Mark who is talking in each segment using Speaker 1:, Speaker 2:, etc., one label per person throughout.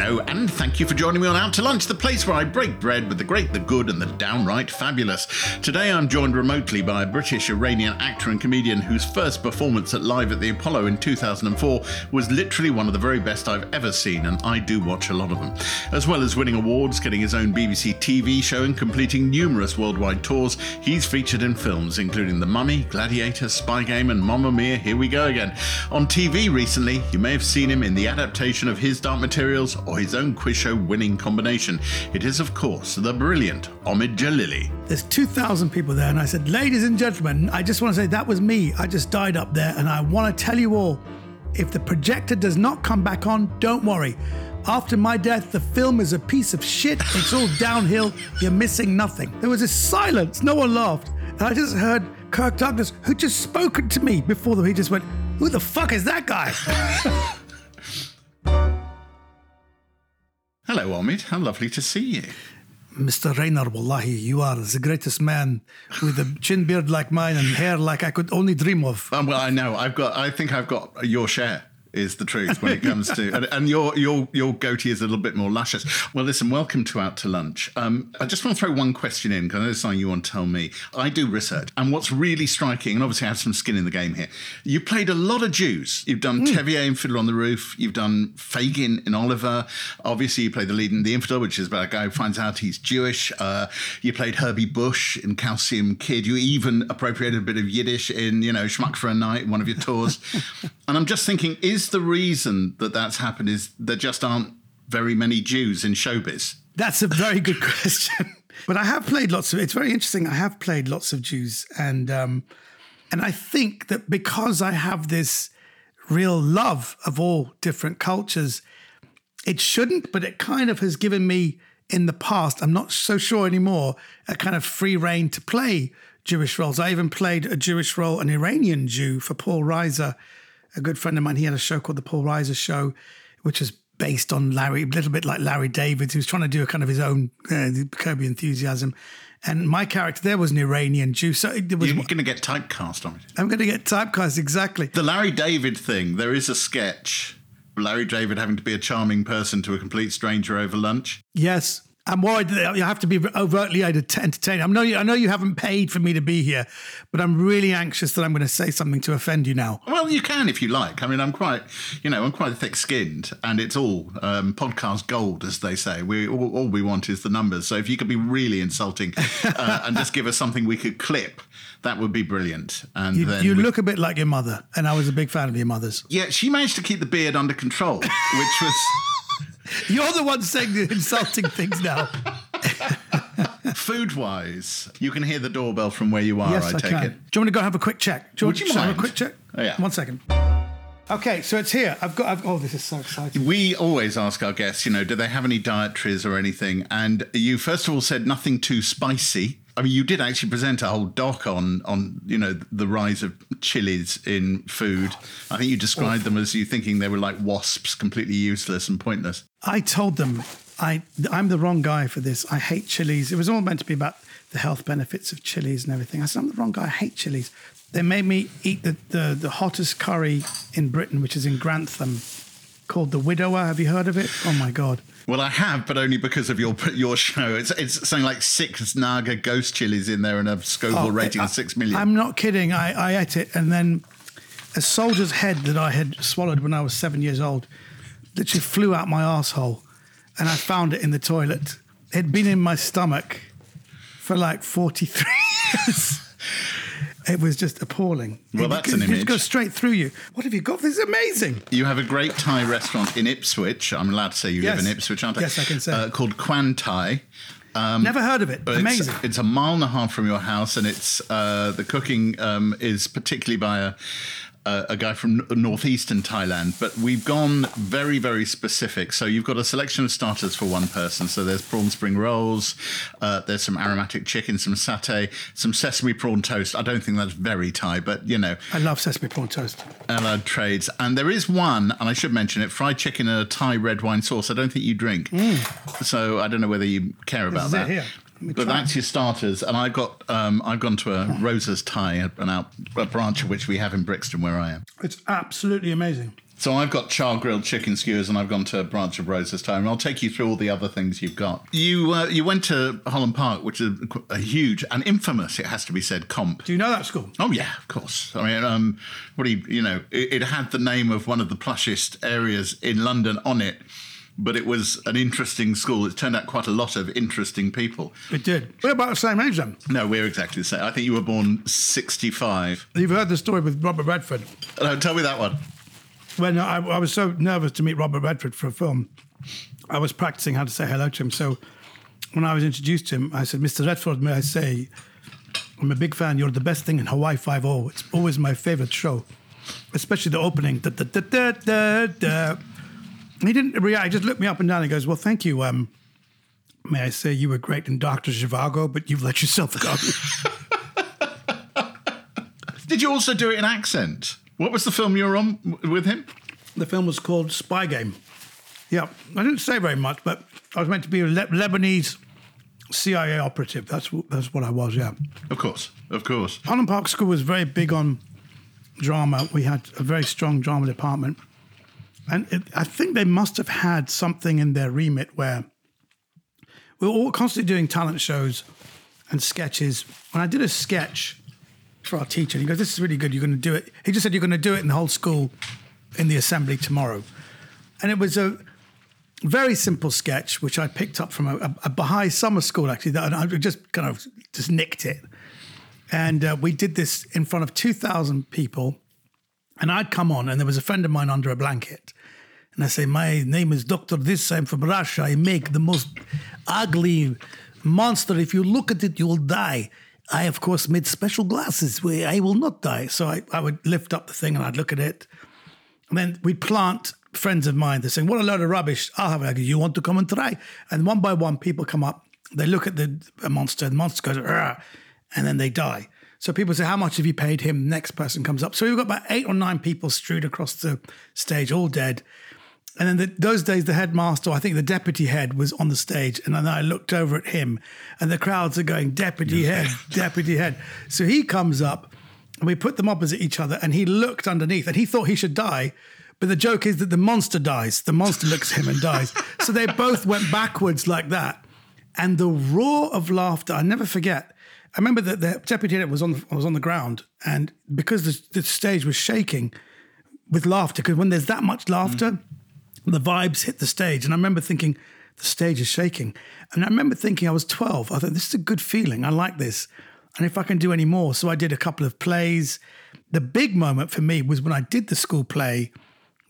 Speaker 1: Hello, and thank you for joining me on Out to Lunch, the place where I break bread with the great, the good, and the downright fabulous. Today I'm joined remotely by a British Iranian actor and comedian whose first performance at Live at the Apollo in 2004 was literally one of the very best I've ever seen, and I do watch a lot of them. As well as winning awards, getting his own BBC TV show, and completing numerous worldwide tours, he's featured in films including The Mummy, Gladiator, Spy Game, and Mamma Mia, Here We Go Again. On TV recently, you may have seen him in the adaptation of his Dark Materials or his own quiz show winning combination. It is, of course, the brilliant Omid Djalili.
Speaker 2: There's 2,000 people there, and I said, Ladies and gentlemen, I just want to say that was me. I just died up there, and I want to tell you all if the projector does not come back on, don't worry. After my death, the film is a piece of shit. It's all downhill. You're missing nothing. There was a silence. No one laughed. And I just heard Kirk Douglas, who just spoken to me before them. He just went, Who the fuck is that guy?
Speaker 1: Hello, Omid. How lovely to see you.
Speaker 2: Mr. Rayner, wallahi, you are the greatest man with a chin beard like mine and hair like I could only dream of.
Speaker 1: Um, well, I know. I've got. I think I've got your share. Is the truth when it comes to and, and, your your your goatee is a little bit more luscious. Well, listen, welcome to Out to Lunch. Um, I just want to throw one question in because I know it's something you want to tell me. I do research, and what's really striking, and obviously I have some skin in the game here. You played a lot of Jews. You've done mm. Tevye in Fiddler on the Roof. You've done Fagin in Oliver. Obviously, you played the lead in The Infidel, which is about a guy who finds out he's Jewish. Uh, you played Herbie Bush in Calcium Kid. You even appropriated a bit of Yiddish in you know Schmuck for a Night, one of your tours. and I'm just thinking, is the reason that that's happened is there just aren't very many Jews in showbiz?
Speaker 2: That's a very good question. but I have played lots of. It's very interesting. I have played lots of Jews, and um, and I think that because I have this real love of all different cultures, it shouldn't, but it kind of has given me in the past. I'm not so sure anymore. A kind of free reign to play Jewish roles. I even played a Jewish role, an Iranian Jew, for Paul Reiser a good friend of mine, he had a show called The Paul Reiser Show, which is based on Larry, a little bit like Larry David, who's trying to do a kind of his own uh, Curb Your Enthusiasm. And my character there was an Iranian Jew. So it was,
Speaker 1: You're going to get typecast on it.
Speaker 2: I'm going to get typecast, exactly.
Speaker 1: The Larry David thing, there is a sketch. Larry David having to be a charming person to a complete stranger over lunch.
Speaker 2: Yes. I'm worried that you have to be overtly entertaining. I know, you, I know you haven't paid for me to be here, but I'm really anxious that I'm going to say something to offend you now.
Speaker 1: Well, you can if you like. I mean, I'm quite, you know, I'm quite thick-skinned, and it's all um, podcast gold, as they say. We all, all, we want is the numbers. So if you could be really insulting uh, and just give us something we could clip, that would be brilliant. And
Speaker 2: you,
Speaker 1: then
Speaker 2: you
Speaker 1: we...
Speaker 2: look a bit like your mother, and I was a big fan of your mother's.
Speaker 1: Yeah, she managed to keep the beard under control, which was.
Speaker 2: You're the one saying the insulting things now.
Speaker 1: Food wise, you can hear the doorbell from where you are,
Speaker 2: yes,
Speaker 1: I,
Speaker 2: I
Speaker 1: take
Speaker 2: can.
Speaker 1: it.
Speaker 2: Do you want me to go have a quick check? George, do you
Speaker 1: Would
Speaker 2: want
Speaker 1: you
Speaker 2: to
Speaker 1: mind?
Speaker 2: have a quick check?
Speaker 1: Oh, yeah.
Speaker 2: One second. Okay, so it's here. I've got. I've, oh, this is so exciting.
Speaker 1: We always ask our guests, you know, do they have any dietaries or anything? And you first of all said nothing too spicy. I mean, you did actually present a whole doc on on you know the rise of chilies in food. I think you described them as you thinking they were like wasps, completely useless and pointless.
Speaker 2: I told them I I'm the wrong guy for this. I hate chilies. It was all meant to be about the health benefits of chilies and everything. I said I'm the wrong guy. I hate chilies. They made me eat the, the, the hottest curry in Britain, which is in Grantham, called the Widower. Have you heard of it? Oh my god.
Speaker 1: Well, I have, but only because of your your show. It's it's something like six Naga ghost chilies in there and a Scoville
Speaker 2: Oh,
Speaker 1: rating
Speaker 2: I-
Speaker 1: of six million.
Speaker 2: I'm not kidding. I, I ate it, and then a soldier's head that I had swallowed when I was seven years old literally flew out my asshole, and I found it in the toilet. It had been in my stomach for like 43 years. It was just appalling.
Speaker 1: Well,
Speaker 2: it,
Speaker 1: that's
Speaker 2: it,
Speaker 1: an
Speaker 2: it
Speaker 1: image.
Speaker 2: goes straight through you. What have you got? This is amazing.
Speaker 1: You have a great Thai restaurant in Ipswich. I'm allowed to say you live in Ipswich, aren't I?
Speaker 2: Yes, I can say.
Speaker 1: Uh, called Kwan Thai.
Speaker 2: Never heard of it.
Speaker 1: But
Speaker 2: amazing.
Speaker 1: It's, it's a mile and a half from your house, and it's uh, the cooking um, is particularly by a. A, a guy from northeastern Thailand, but we've gone very, very specific. So you've got a selection of starters for one person. So there's prawn spring rolls, uh, there's some aromatic chicken, some satay, some sesame prawn toast. I don't think that's very Thai, but you know,
Speaker 2: I love sesame prawn toast.
Speaker 1: allied trades. And there is one, and I should mention it: fried chicken and a Thai red wine sauce. I don't think you drink, so I don't know whether you care about
Speaker 2: is it
Speaker 1: that.
Speaker 2: Here. Let me
Speaker 1: But that's your starters, and I've got um, I've gone to a Rosa's Thai, an out a branch of which we have in Brixton, where I am.
Speaker 2: It's absolutely amazing.
Speaker 1: So I've got char grilled chicken skewers, and I've gone to a Branch of Rosa's Thai. I'll take you through all the other things you've got. You uh, you went to Holland Park, which is a, a huge and infamous, it has to be said, comp.
Speaker 2: Do you know that school?
Speaker 1: Oh yeah, of course. I mean, um, what do you you know? It, it had the name of one of the plushest areas in London on it, but it was an interesting school. It turned out quite a lot of interesting people.
Speaker 2: It did. We're about the same age then.
Speaker 1: No, we're exactly the same. I think you were born sixty-five.
Speaker 2: You've heard the story with Robert Redford.
Speaker 1: No, tell me that one.
Speaker 2: When I, I was so nervous to meet Robert Redford for a film, I was practicing how to say hello to him. So when I was introduced to him, I said, Mr. Redford, may I say, I'm a big fan. You're the best thing in Hawaii Five O. It's always my favorite show, especially the opening. Da, da, da, da, da. He didn't react. He just looked me up and down. He goes, "Well, thank you. Um, may I say you were great in Doctor Zhivago, but you've let yourself go."
Speaker 1: Did you also do it in accent? What was the film you were on with him?
Speaker 2: the film was called Spy Game. Yeah, I didn't say very much, but I was meant to be a Le- Lebanese CIA operative. That's wh- that's what I was. Yeah.
Speaker 1: Of course, of course.
Speaker 2: Holland Park School was very big on drama. We had a very strong drama department. And it, I think they must have had something in their remit where we were all constantly doing talent shows and sketches. And I did a sketch for our teacher. He goes, This is really good. You're going to do it. He just said, You're going to do it in the whole school in the assembly tomorrow. And it was a very simple sketch, which I picked up from a, a, a Baha'i summer school, actually. That I just kind of just nicked it. And uh, we did this in front of 2,000 people. And I'd come on, and there was a friend of mine under a blanket. And I say, My name is Dr. This. I'm from Russia. I make the most ugly monster. If you look at it, you will die. I, of course, made special glasses where I will not die. So I, I would lift up the thing and I'd look at it. And then we'd plant friends of mine. They're saying, What a load of rubbish. I'll have it. You want to come and try? And one by one, people come up. They look at the monster. The monster goes, "Argh," and then they die. So people say, How much have you paid him? Next person comes up. So we've got about eight or nine people strewed across the stage, all dead. And then the, those days, the headmaster, I think the deputy head, was on the stage, and then I looked over at him, and the crowds are going, "Deputy head, deputy head." So he comes up, and we put them opposite each other, and he looked underneath, and he thought he should die, but the joke is that the monster dies. The monster looks at him and dies. So they both went backwards like that, and the roar of laughter. I never forget. I remember that the deputy head was on the, was on the ground, and because the, the stage was shaking with laughter, because when there's that much laughter the vibes hit the stage. And I remember thinking, the stage is shaking. And I remember thinking, I was 12. I thought, this is a good feeling. I like this. And if I can do any more. So I did a couple of plays. The big moment for me was when I did the school play,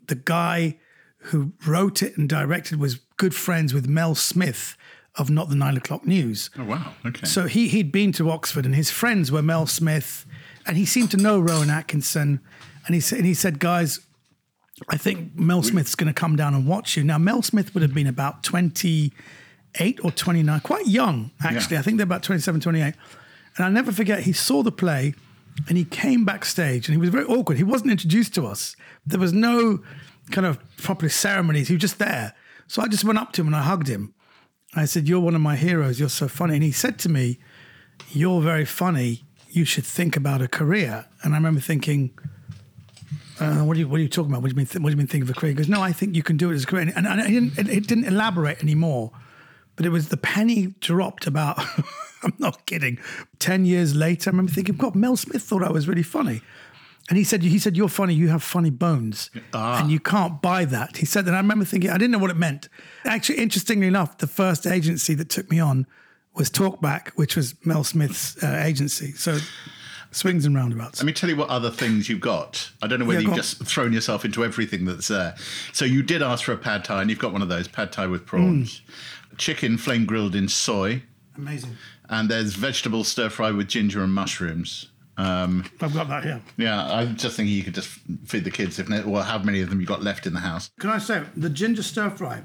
Speaker 2: the guy who wrote it and directed was good friends with Mel Smith of Not the Nine O'Clock News.
Speaker 1: Oh wow. Okay.
Speaker 2: So he he'd been to Oxford, and his friends were Mel Smith, and he seemed to know Rowan Atkinson, and he said and he said, guys, I think Mel Smith's going to come down and watch you. Now Mel Smith would have been about twenty eight or twenty nine, quite young actually.
Speaker 1: Yeah.
Speaker 2: I think they're about 27, 28. and I'll never forget. He saw the play, and he came backstage, and he was very awkward. He wasn't introduced to us. There was no kind of proper ceremonies. He was just there. So I just went up to him and I hugged him. I said, You're one of my heroes. You're so funny. And he said to me, You're very funny. You should think about a career. And I remember thinking, uh, what, are you, what are you talking about? What do you mean? Th- what do you mean? Think of a career? He goes, no, I think you can do it as a career. And, and, it, didn't, it, it didn't elaborate anymore, but it was the penny dropped about. I'm not kidding. Ten years later, I remember thinking, God, Mel Smith thought I was really funny. And he said, he said, you're funny. You have funny bones, and you can't buy that. He said that. I remember thinking, I didn't know what it meant. Actually, interestingly enough, the first agency that took me on was Talkback, which was Mel Smith's uh, agency. So swings and roundabouts.
Speaker 1: Let me tell you what other things you've got. I don't know whether
Speaker 2: Yeah,
Speaker 1: you've
Speaker 2: on.
Speaker 1: just thrown yourself into everything that's there. So you did ask for a pad thai, and you've got one of those pad thai with prawns,
Speaker 2: Mm.
Speaker 1: chicken flame grilled in soy,
Speaker 2: Amazing.
Speaker 1: and there's vegetable stir fry with ginger and mushrooms. Um,
Speaker 2: I've got that here.
Speaker 1: yeah, I'm just thinking you could just feed the kids if well, how many of them you got left in the house.
Speaker 2: Can I say the ginger stir fry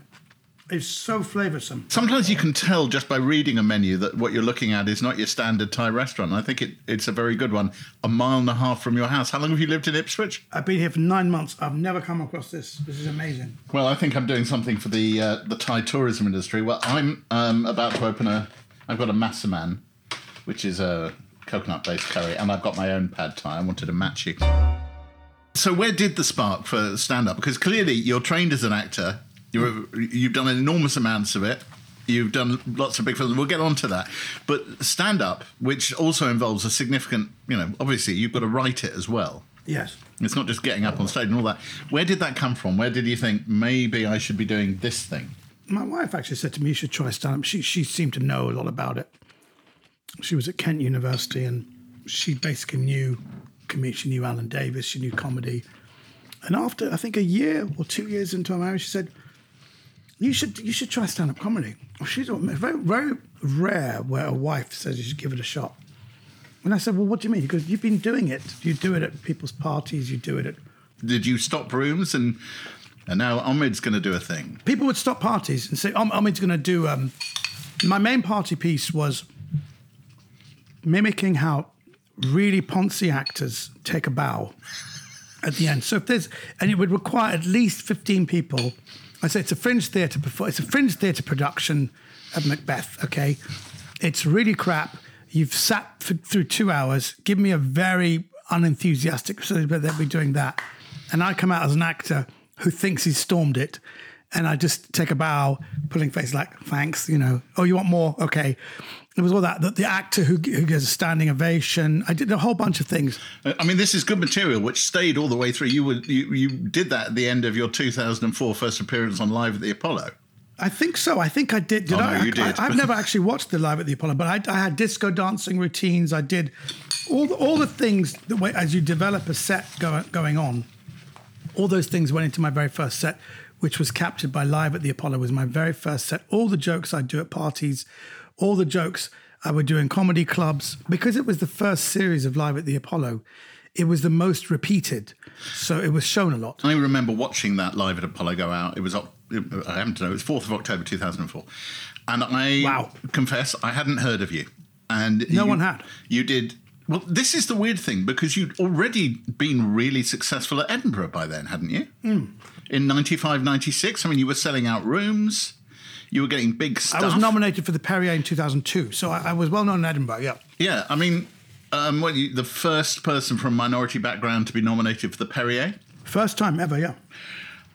Speaker 2: is so flavoursome.
Speaker 1: Sometimes you can tell just by reading a menu that what you're looking at is not your standard Thai restaurant. I think it, it's a very good one. A mile and a half from your house. How long have you lived in Ipswich?
Speaker 2: I've been here for nine months. I've never come across this. This is amazing.
Speaker 1: Well, I think I'm doing something for the uh, the Thai tourism industry. Well, I'm um, about to open a. I've got a Massaman, which is a coconut based curry, and I've got my own pad thai. I wanted to match you. so where did the spark for stand up? Because clearly you're trained as an actor. You're, you've done enormous amounts of it. You've done lots of big films. We'll get on to that. But stand up, which also involves a significant, you know, obviously you've got to write it as well.
Speaker 2: Yes.
Speaker 1: It's not just getting up on stage and all that. Where did that come from? Where did you think maybe I should be doing this thing?
Speaker 2: My wife actually said to me, "You should try stand up." She she seemed to know a lot about it. She was at Kent University, and she basically knew comedy. She knew Alan Davies. She knew comedy. And after I think a year or two years into our marriage, she said, "You should you should try stand up comedy." She's very very rare where a wife says you should give it a shot. And I said, "Well, what do you mean?" Because you've been doing it. You do it at people's parties. You do it at
Speaker 1: Did you stop rooms and and now Omid's going to do a thing?
Speaker 2: people would stop parties and say, "I'm, Ahmed's going to do." Um, my main party piece was mimicking how really poncy actors take a bow at the end. So if there's, and it would require at least 15 people. I say it's a fringe theatre. It's a fringe theatre production of Macbeth. Okay, it's really crap. You've sat for, through two hours. Give me a very unenthusiastic. So they'll be doing that, and I come out as an actor who thinks he's stormed it, and I just take a bow, pulling face like thanks. You know, oh, you want more? Okay. It was all that. The, the actor who, who gives a standing ovation. I did a whole bunch of things.
Speaker 1: Uh, I mean, this is good material, which stayed all the way through. You were you, you did that at the end of your 2004 first appearance on Live at the Apollo.
Speaker 2: I think so. I think I did. Did
Speaker 1: Oh, no,
Speaker 2: I?
Speaker 1: you did.
Speaker 2: I, have never actually watched the live at the Apollo, but I, I had disco dancing routines. I did all the, all the things that way as you develop a set go, going on. All those things went into my very first set, which was captured by Live at the Apollo. Was my very first set. All the jokes I do at parties, all the jokes I would do in comedy clubs, because it was the first series of Live at the Apollo. It was the most repeated, so it was shown a lot.
Speaker 1: I remember watching that Live at Apollo go out. It was I happen to know it was 4th of October 2004, and I
Speaker 2: Wow.
Speaker 1: confess I hadn't heard of you, and
Speaker 2: No
Speaker 1: you-
Speaker 2: one had.
Speaker 1: You did. Well, this is the weird thing because you'd already been really successful at Edinburgh by then, hadn't you?
Speaker 2: Hmm.
Speaker 1: In 95, 96, I mean, you were selling out rooms. You were getting big stuff.
Speaker 2: I was nominated for the Perrier in 2002, so I, I was well known in Edinburgh. Yeah.
Speaker 1: Yeah, I mean, um, you, the first person from minority background to be nominated for the Perrier,
Speaker 2: First time ever, yeah.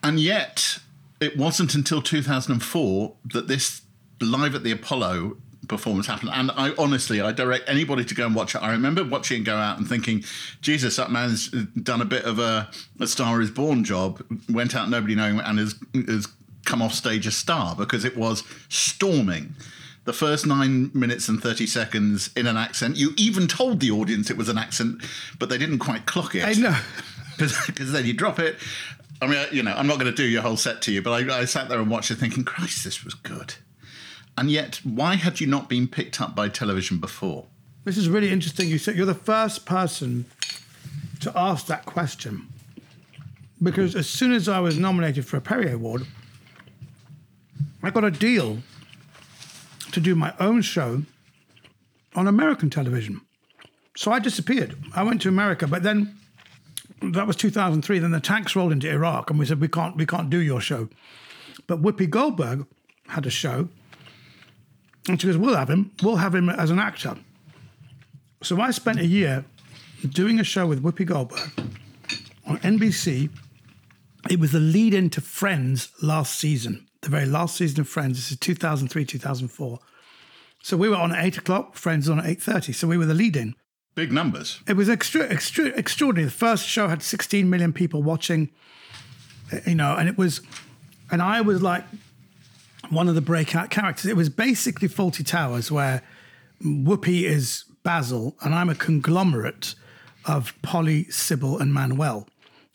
Speaker 1: and yet it wasn't until 2004 that this live at the Apollo performance happened. And I honestly, I direct anybody to go and watch it. I remember watching it go out and thinking, Jesus, that man's done a bit of a, a Star Is Born job. Went out nobody knowing and has, has come off stage a star because it was storming. The first nine minutes and 30 seconds in an accent. You even told the audience it was an accent, but they didn't quite clock it
Speaker 2: I know.
Speaker 1: because then you drop it. I mean, you know, I'm not going to do your whole set to you, but I, I sat there and watched it thinking, Christ, this was good. And yet, why had you not been picked up by television before?
Speaker 2: This is really interesting. You said you're the first person to ask that question because as soon as I was nominated for a Perrier Award, I got a deal to do my own show on American television. So I disappeared. I went to America, but then that was 2003. Then the tanks rolled into Iraq, and we said we can't we can't do your show. But Whoopi Goldberg had a show, and she goes, "We'll have him. We'll have him as an actor." So I spent a year doing a show with Whoopi Goldberg on NBC. It was the lead into Friends last season, the very last season of Friends. This is 2003, 2004. So we were on at eight o'clock. Friends on at eight thirty. So we were the lead in.
Speaker 1: Big numbers.
Speaker 2: It was extra, extra, extraordinary. The first show had 16 million people watching, uh, you know, and it was, and I was like one of the breakout characters. It was basically Fawlty Towers, where Whoopi is Basil, and I'm a conglomerate of Polly, Sybil, and Manuel.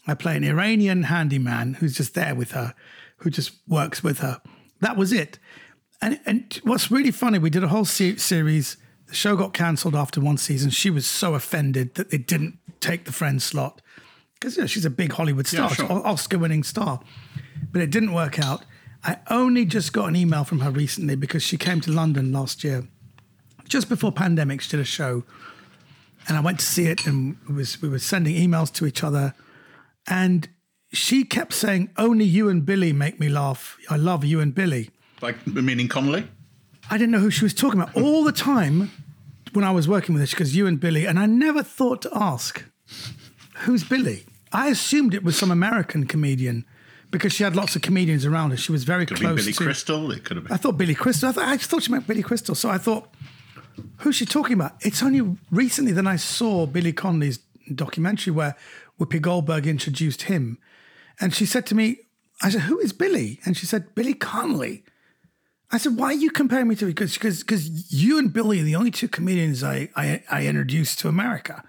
Speaker 2: I play an Iranian handyman who's just there with her, who just works with her. That was it. And, and what's really funny, we did a whole se- series. The show got cancelled after one season. She was so offended that they didn't take the friend slot because you know, she's a big Hollywood star,
Speaker 1: sure.
Speaker 2: Oscar winning star. But it didn't work out. I only just got an email from her recently because she came to London last year, just before pandemic. She did a show, and I went to see it, and it was we were sending emails to each other, and she kept saying, "Only you and Billy make me laugh. I love you and Billy."
Speaker 1: Like, meaning Connolly?
Speaker 2: I didn't know who she was talking about all the time when I was working with her. She goes, "You and Billy," and I never thought to ask, "Who's Billy?" I assumed it was some American comedian because she had lots of comedians around her. She was very
Speaker 1: Could
Speaker 2: close
Speaker 1: be Billy
Speaker 2: to.
Speaker 1: Crystal. It could have been.
Speaker 2: I thought Billy Crystal. I, thought, I just thought she meant Billy Crystal. So I thought, who's she talking about? It's only recently that I saw Billy Connolly's documentary where Whoopi Goldberg introduced him. And she said to me, I said, who is Billy? And she said, Billy Connolly. I said, why are you comparing me to because because because you and Billy are the only two comedians I, I I introduced to America.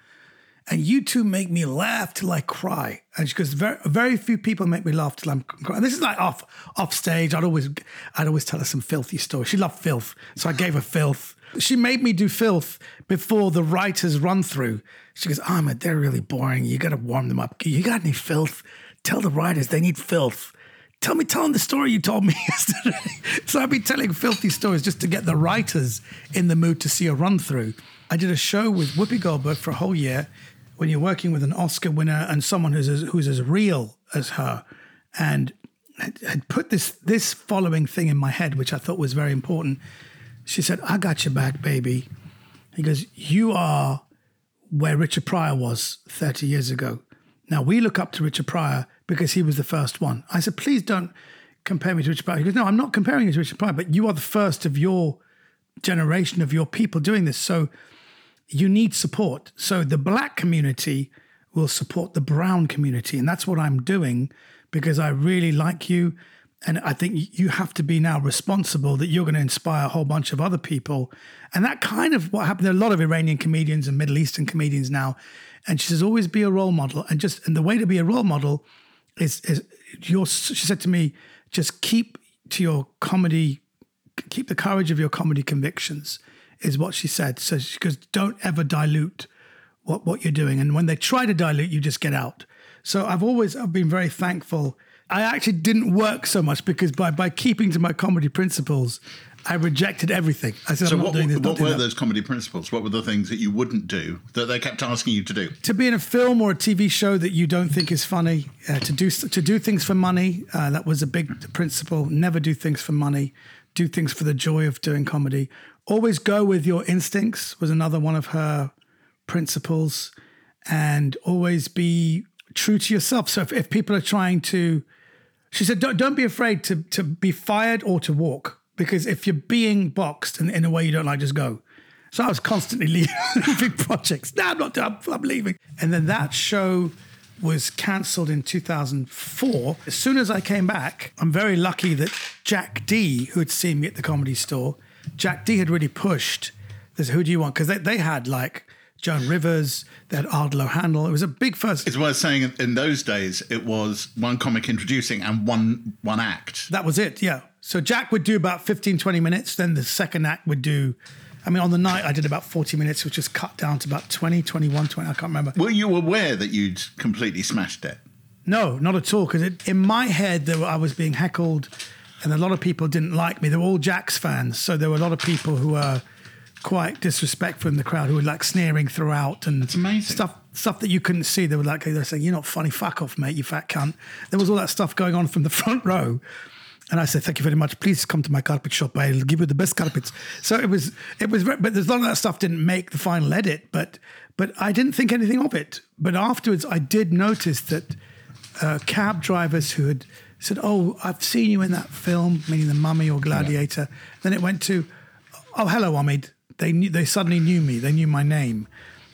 Speaker 2: And you two make me laugh till I cry. And she goes, very, very few people make me laugh till I'm crying. This is like off off stage. I'd always I'd always tell her some filthy stories. She loved filth, so I gave her filth. She made me do filth before the writers run through. She goes, Ahmed, they're really boring. You got to warm them up. You got any filth? Tell the writers they need filth. Tell me, tell them the story you told me yesterday. so I've been telling filthy stories just to get the writers in the mood to see a run through. I did a show with Whoopi Goldberg for a whole year when you're working with an Oscar winner and someone who's as, who's as real as her, and had put this this following thing in my head, which I thought was very important. She said, "I got your back, baby." He goes, "You are where Richard Pryor was 30 years ago. Now we look up to Richard Pryor because he was the first one." I said, "Please don't compare me to Richard Pryor." He goes, "No, I'm not comparing you to Richard Pryor, but you are the first of your generation of your people doing this. So." you need support. So the black community will support the brown community. And that's what I'm doing because I really like you. And I think you have to be now responsible that you're going to inspire a whole bunch of other people. And that kind of what happened. There are a lot of Iranian comedians and Middle Eastern comedians now. And she says, always be a role model. And just, and the way to be a role model is, is your, she said to me, just keep to your comedy, keep the courage of your comedy convictions is what she said. So she goes, don't ever dilute what, what you're doing. And when they try to dilute, you just get out. So I've always I've been very thankful. I actually didn't work so much because by, by keeping to my comedy principles, I rejected everything. I said,
Speaker 1: so
Speaker 2: I'm not
Speaker 1: what,
Speaker 2: doing this.
Speaker 1: what were those comedy principles? What were the things that you wouldn't do that they kept asking you to do?
Speaker 2: to be in a film or a TV show that you don't think is funny, uh, to do to do things for money. Uh, that was a big principle. Never do things for money. Do things for the joy of doing comedy. Always go with your instincts was another one of her principles, and always be true to yourself. So if, if people are trying to, she said, don't, don't be afraid to to be fired or to walk because if you're being boxed in, in a way you don't like, just go. So I was constantly leaving big projects. No, I'm not. I'm, I'm leaving. And then that show was cancelled in 2004. As soon as I came back, I'm very lucky that Jack Dee, who had seen me at the comedy store, Jack Dee had really pushed this. Who do you want? Because they, they had like Joan Rivers, they had Ardal O'Hanlon. It was a big first.
Speaker 1: It's worth saying in those days it was one comic introducing and one one act.
Speaker 2: That was it, yeah. So Jack would do about 15, 20 minutes. Then the second act would do, I mean, on the night I did about 40 minutes, which was cut down to about 20, 21, 20, I can't remember.
Speaker 1: Were you aware that you'd completely smashed it?
Speaker 2: No, not at all. Because in my head, there were, I was being heckled, and a lot of people didn't like me. They were all Jack's fans, so there were a lot of people who were quite disrespectful in the crowd, who were like sneering throughout and stuff stuff that you couldn't see. They were like they were saying, "You're not funny, fuck off, mate, you fat cunt." There was all that stuff going on from the front row. And I said, "Thank you very much. Please come to my carpet shop. I'll give you the best carpets." So it was, it was, very, but there's a lot of that stuff didn't make the final edit. But, but I didn't think anything of it. But afterwards, I did notice that uh, cab drivers who had said, "Oh, I've seen you in that film, meaning The Mummy or Gladiator." Then it went to, "Oh, hello, Ahmed." They knew, they suddenly knew me. They knew my name,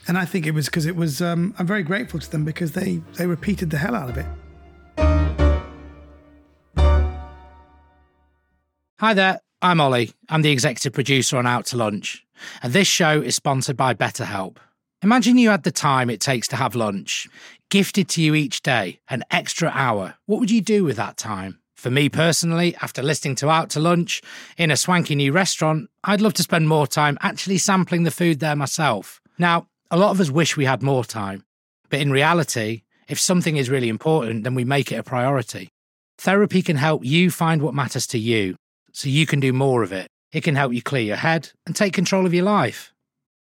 Speaker 2: and I think it was because it was. Um, I'm very grateful to them because they they repeated the hell out of it.
Speaker 3: Hi there, I'm Ollie. I'm the executive producer on Out to Lunch, and this show is sponsored by BetterHelp. Imagine you had the time it takes to have lunch, gifted to you each day, an extra hour. What would you do with that time? For me personally, after listening to Out to Lunch in a swanky new restaurant, I'd love to spend more time actually sampling the food there myself. Now, a lot of us wish we had more time, but in reality, if something is really important, then we make it a priority. Therapy can help you find what matters to you so you can do more of it. It can help you clear your head and take control of your life.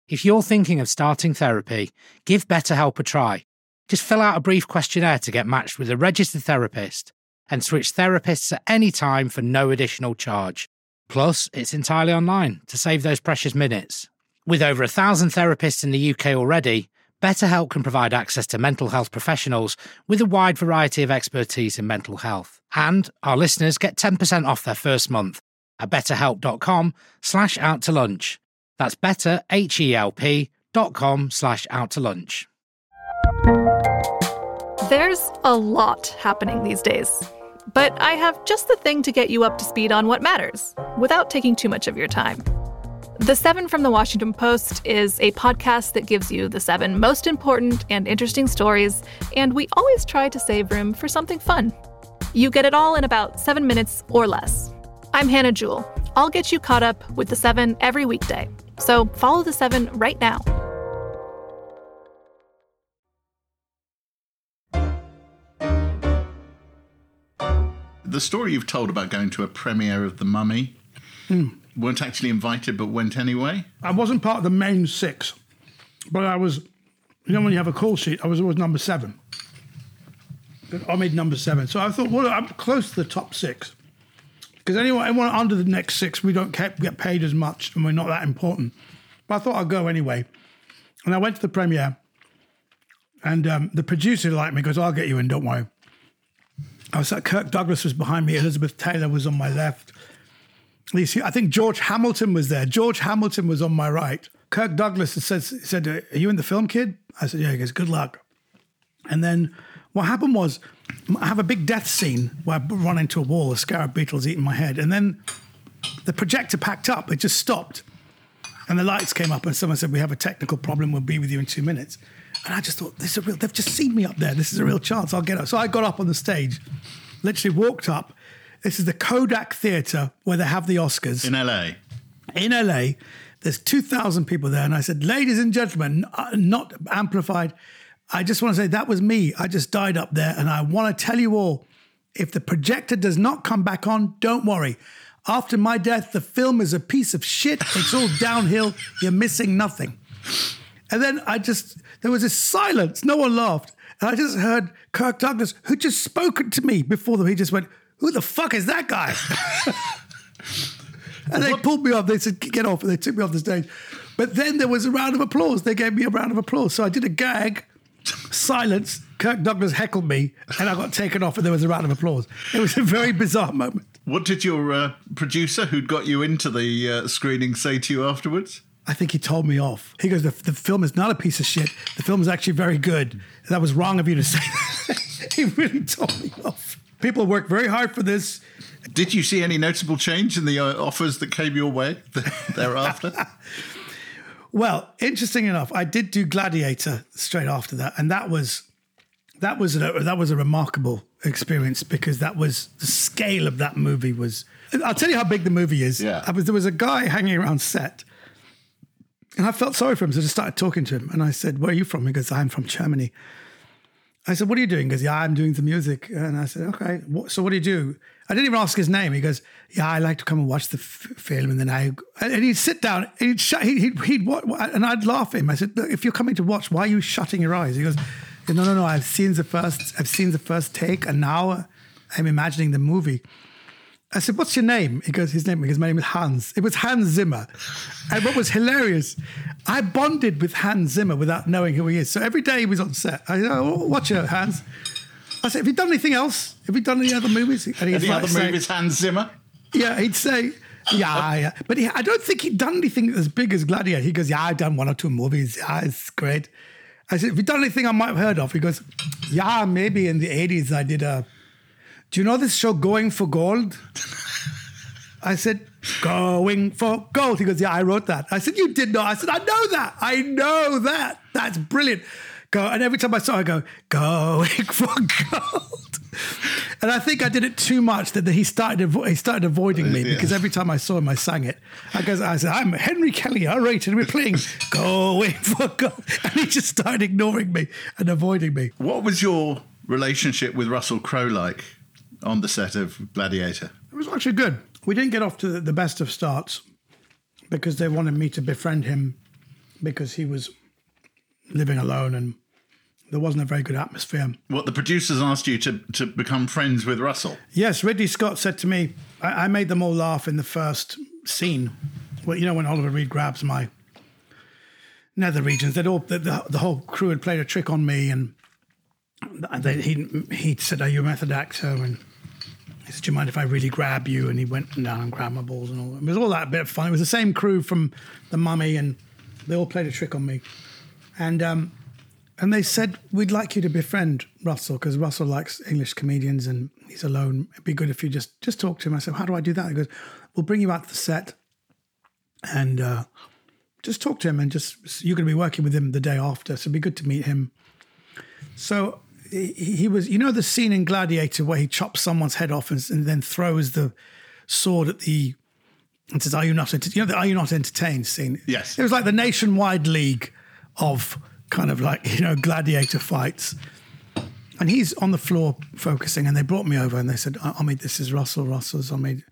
Speaker 3: If you're thinking of starting therapy, give BetterHelp a try. Just fill out a brief questionnaire to get matched with a registered therapist and switch therapists at any time for no additional charge. Plus, it's entirely online to save those precious minutes. With over a thousand therapists in the UK already, BetterHelp can provide access to mental health professionals with a wide variety of expertise in mental health. And our listeners get 10% off their first month at betterhelp.com slash out to lunch. That's better, H-E-L-P dot com slash out to lunch.
Speaker 4: There's a lot happening these days. But I have just the thing to get you up to speed on what matters without taking too much of your time. The Seven from the Washington Post is a podcast that gives you the seven most important and interesting stories, and we always try to save room for something fun. You get it all in about seven minutes or less. I'm Hannah Jewell. I'll get you caught up with the seven every weekday. So follow the seven right now.
Speaker 1: The story you've told about going to a premiere of The Mummy, hmm. Weren't actually invited but went anyway.
Speaker 2: I wasn't part of the main six, but I was, you know, when you have a call sheet, I was always number seven. I made number seven. So I thought, well, I'm close to the top six. Because anyone, anyone under the next six, we don't get, paid as much and we're not that important. But I thought I'd go anyway. And I went to the premiere, and um, the producer liked me, goes, I'll get you in, don't worry. I was like, Kirk Douglas was behind me, Elizabeth Taylor was on my left. I think George Hamilton was there. George Hamilton was on my right. Kirk Douglas said, said Are you in the film, kid? I said, Yeah, he goes, Good luck. And then what happened was, I have a big death scene where I run into a wall, a scarab beetle's eating my head. And then the projector packed up, it just stopped. And the lights came up, and someone said, We have a technical problem, we'll be with you in two minutes. And I just thought, this is a real, they've just seen me up there. This is a real chance. I'll get up. So I got up on the stage, literally walked up. This is the Kodak Theatre where they have the Oscars
Speaker 1: In LA.
Speaker 2: in LA. There's 2,000 people there. And I said, ladies and gentlemen, uh, not amplified. I just want to say that was me. I just died up there. And I want to tell you all if the projector does not come back on, don't worry. After my death, the film is a piece of shit. It's all downhill. You're missing nothing. And then I just, there was this silence. No one laughed. And I just heard Kirk Douglas, who just spoken to me before them. He just went, Who the fuck is that guy? and they pulled me off. They said, Get off. And they took me off the stage. But then there was a round of applause. They gave me a round of applause. So I did a gag, silence. Kirk Douglas heckled me, and I got taken off, and there was a round of applause. It was a very bizarre moment.
Speaker 1: What did your uh, producer, who'd got you into the uh, screening, say to you afterwards?
Speaker 2: I think he told me off. He goes, the, the film is not a piece of shit. The film is actually very good. That was wrong of you to say that. he really told me off. People work very hard for this.
Speaker 1: Did you see any noticeable change in the uh, offers that came your way thereafter?
Speaker 2: Well, interesting enough, I did do Gladiator straight after that, and that was that was a, that was a remarkable experience because that was the scale of that movie was. I'll tell you how big the movie is.
Speaker 1: Yeah.
Speaker 2: Was, there was a guy hanging around set, and I felt sorry for him, so I just started talking to him, and I said, "Where are you from?" He goes, "I'm from Germany." I said, "What are you doing?" Goes, "Yeah, I'm doing the music." And I said, "Okay, what, so what do you do?" I didn't even ask his name. He goes, "Yeah, I like to come and watch the f- film, and then I." And he'd sit down, and he'd shut, he'd, he'd, he'd and I'd laugh at him. I said, "Look, "If you're coming to watch, why are you shutting your eyes?" He goes, "No, no, no. I've seen the first, I've seen the first take, and now I'm imagining the movie." I said, "What's your name?" He goes, "His name." Goes, "My name is Hans." It was Hans Zimmer, and what was hilarious, I bonded with Hans Zimmer without knowing who he is. So every day he was on set, I said, oh, "Watch out, Hans." I said, "Have you done anything else? Have you done any other movies?" And he'd
Speaker 1: Any
Speaker 2: like
Speaker 1: other
Speaker 2: say-
Speaker 1: movies, Hans Zimmer?
Speaker 2: Yeah, he'd say, "Yeah, yeah," but he, I don't think he'd done anything as big as Gladiator. He goes, "Yeah, I've done one or two movies. Yeah, it's great." I said, "Have you done anything I might have heard of?" He goes, "Yeah, maybe in the '80s I did a." Do you know this show, Going for Gold? I said, Going for Gold. He goes, Yeah, I wrote that. I said, You did not. I said, I know that. I know that. That's brilliant. Go. And every time I saw it, I go, Going for Gold. And I think I did it too much that he started he started avoiding me because every time I saw him, I sang it. I goes, I said, I'm Henry Kelly, right, and we're playing Going for Gold. And he just started ignoring me and avoiding me.
Speaker 1: What was your relationship with Russell Crowe like on the set of Gladiator?
Speaker 2: It was actually good. We didn't get off to the, best of starts because they wanted me to befriend him because he was living alone and there wasn't a very good atmosphere.
Speaker 1: What the producers asked you to, to become friends with Russell?
Speaker 2: Yes, Ridley Scott said to me, I, I made them all laugh in the first scene. Well, you know, when Oliver Reed grabs my nether regions. They'd all the, the, the whole crew had played a trick on me, and they, he he said, "Are you a method actor?" And he said, "Do you mind if I really grab you?" And he went down and grabbed my balls and all. It was all that bit of fun. It was the same crew from the Mummy, and they all played a trick on me, and um, and they said we'd like you to befriend Russell because Russell likes English comedians and he's alone. It'd be good if you just just talk to him. I said, "How do I do that?" He goes, "We'll bring you out to the set, and." Uh, just talk to him and just you're going to be working with him the day after so it'd be good to meet him so he, he was you know the scene in gladiator where he chops someone's head off and, and then throws the sword at the and says are you not enter-? you know the are you not entertained scene
Speaker 1: Yes.
Speaker 2: it was like the nationwide league of kind of like you know gladiator fights and he's on the floor focusing and they brought me over and they said I mean this is Russell Russell's I mean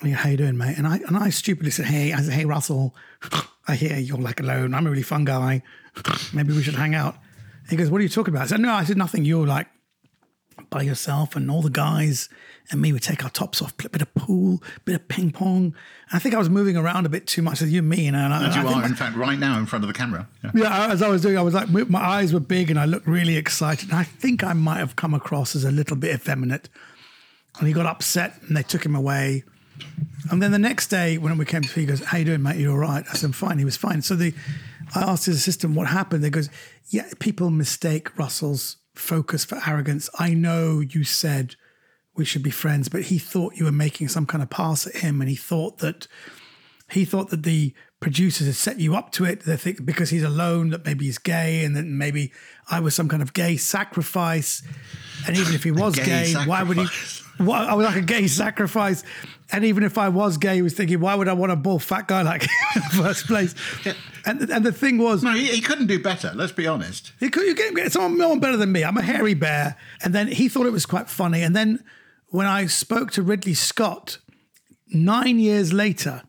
Speaker 2: I mean, how you doing, mate? And I and I stupidly said, hey, I said, hey, Russell, I hear you're like alone. I'm a really fun guy. Maybe we should hang out. He goes, what are you talking about? I said, no, I said nothing. You're like by yourself, and all the guys and me would take our tops off, play a bit of pool, bit of ping pong. And I think I was moving around a bit too much. I said, you and me, and I,
Speaker 1: As
Speaker 2: I
Speaker 1: you
Speaker 2: think
Speaker 1: are,
Speaker 2: my-
Speaker 1: in fact, right now in front of the camera. Yeah.
Speaker 2: yeah, as I was doing, I was like, my eyes were big and I looked really excited. And I think I might have come across as a little bit effeminate. And he got upset and they took him away. And then the next day, when we came to, he goes, "How you doing, mate? You all right?" I said, "I'm fine." He was fine. So the, I asked his assistant what happened. They goes, "Yeah, people mistake Russell's focus for arrogance. I know you said we should be friends, but he thought you were making some kind of pass at him, and he thought that he thought that the producers had set you up to it. They think because he's alone that maybe he's gay, and that maybe I was some kind of gay sacrifice. And even if he was
Speaker 1: Gay
Speaker 2: gay, why would he? Why, I was like a gay sacrifice. And even if I was gay, he was thinking, why would I want a bald fat guy like him in the first place? And and the thing was,
Speaker 1: No, he, he couldn't do better. Let's be honest.
Speaker 2: He could you get, get someone no one better than me. I'm a hairy bear. And then he thought it was quite funny. And then when I spoke to Ridley Scott nine years later,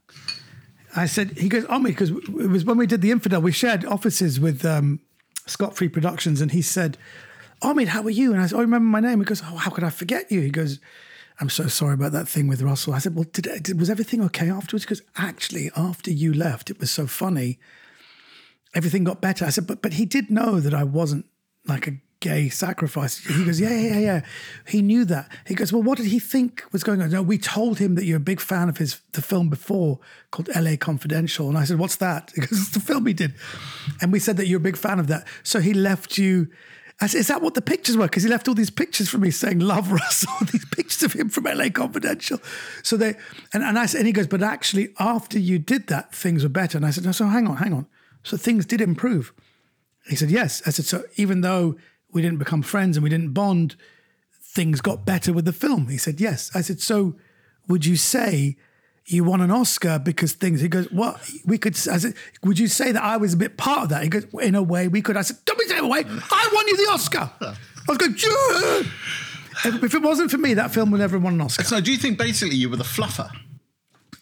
Speaker 2: I said, he goes, oh, me, because it was when we did The Infidel, we shared offices with um, Scott Free Productions. And he said, Ahmed, how are you? And I said, oh, I remember my name. He goes, oh, how could I forget you? He goes, I'm so sorry about that thing with Russell. I said, well, did, did, was everything okay afterwards? Because actually, after you left, it was so funny everything got better. I said, but but he did know that I wasn't like a gay sacrifice. He goes, yeah, yeah, yeah. He knew that. He goes, well, what did he think was going on? No, we told him that you're a big fan of his the film before called L.A. Confidential, and I said, what's that? Goes, it's the film he did, and we said that you're a big fan of that. So he left you. Said, is that what the pictures were? Because he left all these pictures for me saying "Love Russell," these pictures of him from LA Confidential. So they and, and I said, and he goes, but actually, after you did that, things were better. And I said, no, so hang on, hang on. So things did improve. He said, yes. I said, so even though we didn't become friends and we didn't bond, things got better with the film. He said, yes. I said, so would you say you won an Oscar because things? He goes, what? We could. I said, would you say that I was a bit part of that? He goes, in a way, we could. I said, don't be saying away. I won you the Oscar. I was going, yeah. If it wasn't for me, that film would never have won an Oscar.
Speaker 1: So, do you think basically you were the fluffer?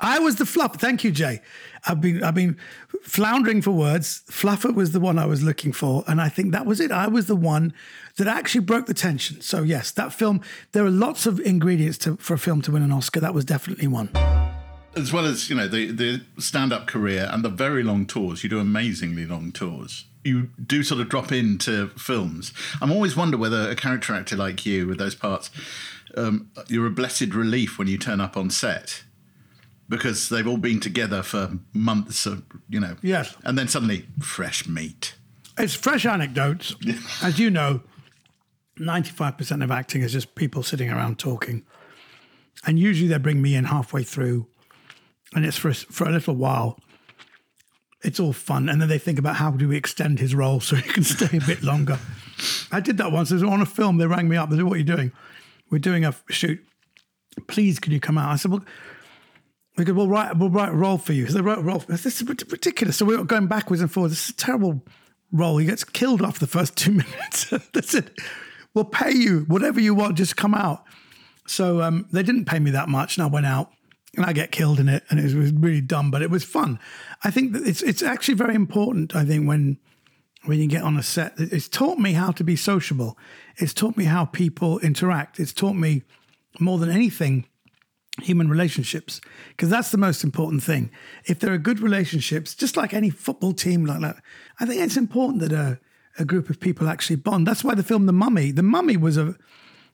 Speaker 2: I was the fluff. Thank you, Jay. I've been I've been floundering for words. Fluffer was the one I was looking for, and I think that was it. I was the one that actually broke the tension. So yes, that film. There are lots of ingredients to, for a film to win an Oscar. That was definitely one.
Speaker 1: As well as you know the the stand up career and the very long tours. You do amazingly long tours. You do sort of drop into films. I'm always wonder whether a character actor like you with those parts, um, you're a blessed relief when you turn up on set. Because they've all been together for months, of, you know.
Speaker 2: Yes.
Speaker 1: And then suddenly, fresh meat.
Speaker 2: It's fresh anecdotes, as you know. Ninety-five percent of acting is just people sitting around talking, and usually they bring me in halfway through, and it's for for a little while. It's all fun, and then they think about how do we extend his role so he can stay a bit longer. I did that once. It was on a film. They rang me up. They said, "What are you doing?" We're doing a shoot. Please, can you come out? I said, "Well." We could, we'll write, we'll write a role for you. So they wrote a role. This is ridiculous. So we were going backwards and forwards. This is a terrible role. He gets killed after the first two minutes. they said, we'll pay you whatever you want, just come out. So um, they didn't pay me that much, and I went out and I get killed in it, and it was, really dumb, but it was fun. I think that it's it's actually very important. I think when when you get on a set, it's taught me how to be sociable. It's taught me how people interact. It's taught me more than anything human relationships because that's the most important thing. If there are good relationships, just like any football team like that, I think it's important that a, a group of people actually bond. That's why the film The Mummy, The Mummy was a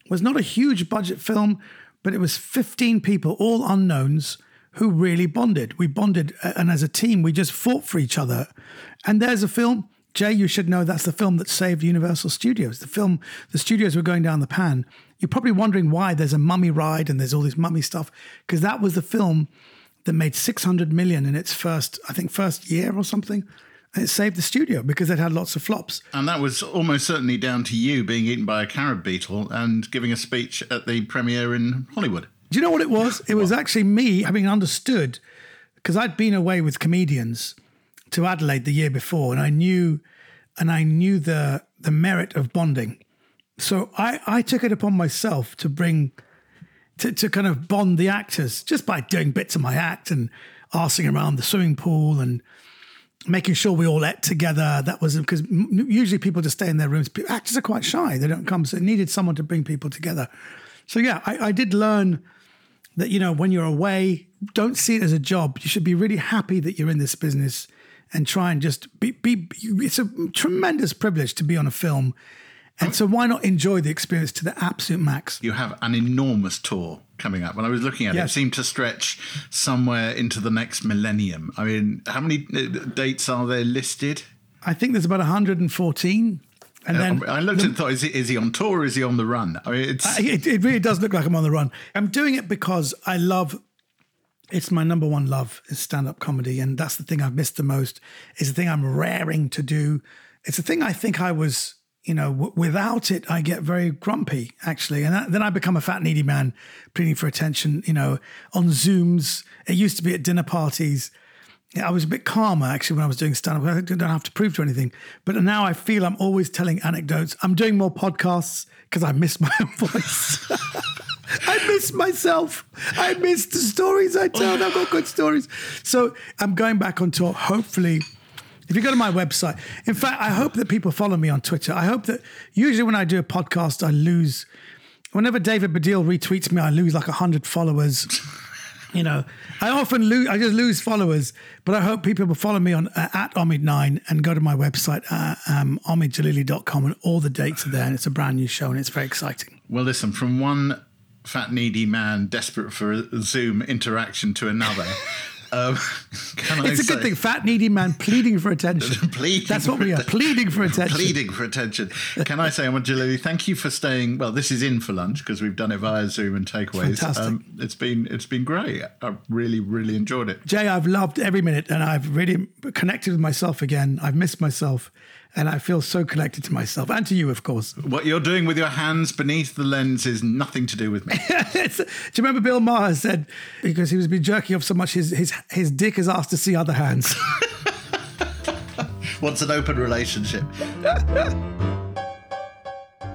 Speaker 2: was not a huge budget film, but it was 15 people, all unknowns, who really bonded. We bonded, uh, and as a team, we just fought for each other. And there's a film, Jay, you should know that's the film that saved Universal Studios. The film, the studios were going down the pan. You're probably wondering why there's a mummy ride and there's all this mummy stuff, because that was the film that made 600 million in its first, I think, first year or something. It saved the studio because it had lots of flops.
Speaker 1: And that was almost certainly down to you being eaten by a scarab beetle and giving a speech at the premiere in Hollywood.
Speaker 2: Do you know what it was? It was actually me having understood because I'd been away with comedians to Adelaide the year before, and I knew, and I knew the the merit of bonding. So I I took it upon myself to bring, to to kind of bond the actors just by doing bits of my act and arsing around the swimming pool and making sure we all ate together. That was because usually people just stay in their rooms. Actors are quite shy; they don't come, so it needed someone to bring people together. So yeah, I, I did learn that you know when you're away, don't see it as a job. You should be really happy that you're in this business and try and just be. be it's a tremendous privilege to be on a film. And so, why not enjoy the experience to the absolute max?
Speaker 1: You have an enormous tour coming up. When I was looking at yes. it, it seemed to stretch somewhere into the next millennium. I mean, how many uh, dates are there listed?
Speaker 2: I think there's about 114. And then
Speaker 1: I looked the, and thought, is he, is he on tour or is he on the run? I mean, it's...
Speaker 2: It, it really does look like I'm on the run. I'm doing it because I love it's my number one love is stand-up comedy and that's the thing i've missed the most it's the thing i'm raring to do it's the thing i think i was you know w- without it i get very grumpy actually and that, then i become a fat needy man pleading for attention you know on zooms it used to be at dinner parties I was a bit calmer actually when I was doing stand up. I don't have to prove to anything. But now I feel I'm always telling anecdotes. I'm doing more podcasts because I miss my own voice. I miss myself. I miss the stories I tell. I've got good stories. So I'm going back on tour. Hopefully, if you go to my website, in fact, I hope that people follow me on Twitter. I hope that usually when I do a podcast, I lose. Whenever David Baddiel retweets me, I lose like 100 followers you know, I often lose, I just lose followers, but I hope people will follow me on uh, at Omid9 and go to my website, uh, um, omiddjalili.com, and all the dates are there. And it's a brand new show and it's very exciting.
Speaker 1: Well, listen, from one fat, needy man desperate for Zoom interaction to another. Um,
Speaker 2: it's a say, good thing. Fat, needy man pleading for attention. pleading That's what we are. Pleading for attention.
Speaker 1: Pleading for attention. Can I say, Omid Djalili, thank you for staying. Well, this is in for lunch because we've done it via Zoom and takeaways.
Speaker 2: Fantastic. Um,
Speaker 1: it's been it's been great. I've really really enjoyed it.
Speaker 2: Jay, I've loved every minute, and I've really connected with myself again. I've missed myself and I feel so connected to myself and to you, of course.
Speaker 1: What you're doing with your hands beneath the lens is nothing to do with me.
Speaker 2: do you remember Bill Maher said because he was been jerking off so much, his his his dick is asked to see other hands.
Speaker 1: What's an open relationship?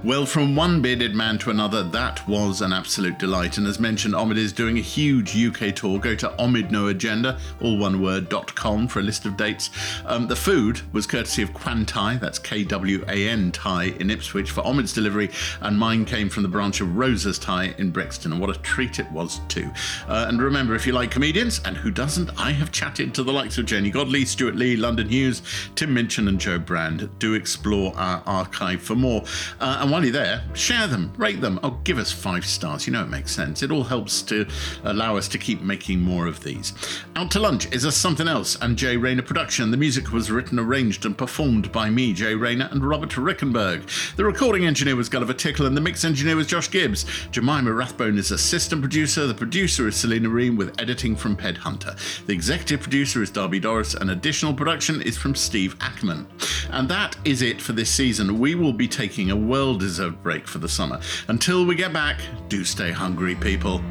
Speaker 1: Well, from one bearded man to another, that was an absolute delight. And as mentioned, Omid is doing a huge UK tour. Go to Omid No Agenda, all one word, dot com for a list of dates. Um, the food was courtesy of Kwan Thai, that's K W A N Thai in Ipswich for Omid's delivery, and mine came from the branch of Rosa's Thai in Brixton. And what a treat it was, too. Uh, and remember, if you like comedians, and who doesn't, I have chatted to the likes of Janey Godley, Stewart Lee, London Hughes, Tim Minchin, and Jo Brand. Do explore our archive for more. Uh, and while you're there, share them, rate them. Oh, give us five stars. You know it makes sense. It all helps to allow us to keep making more of these. Out to Lunch is a Somethin' Else and Jay Rayner production. The music was written, arranged, and performed by me, Jay Rayner, and Robert Rickenberg. The recording engineer was Gulliver Tickle, and the mix engineer was Josh Gibbs. Jemima Rathbone is assistant producer. The producer is Selena Ream with editing from Ped Hunter. The executive producer is Darby Doris, and additional production is from Steve Ackerman. And that is it for this season. We will be taking a well deserved break for the summer. Until we get back, do stay hungry, people.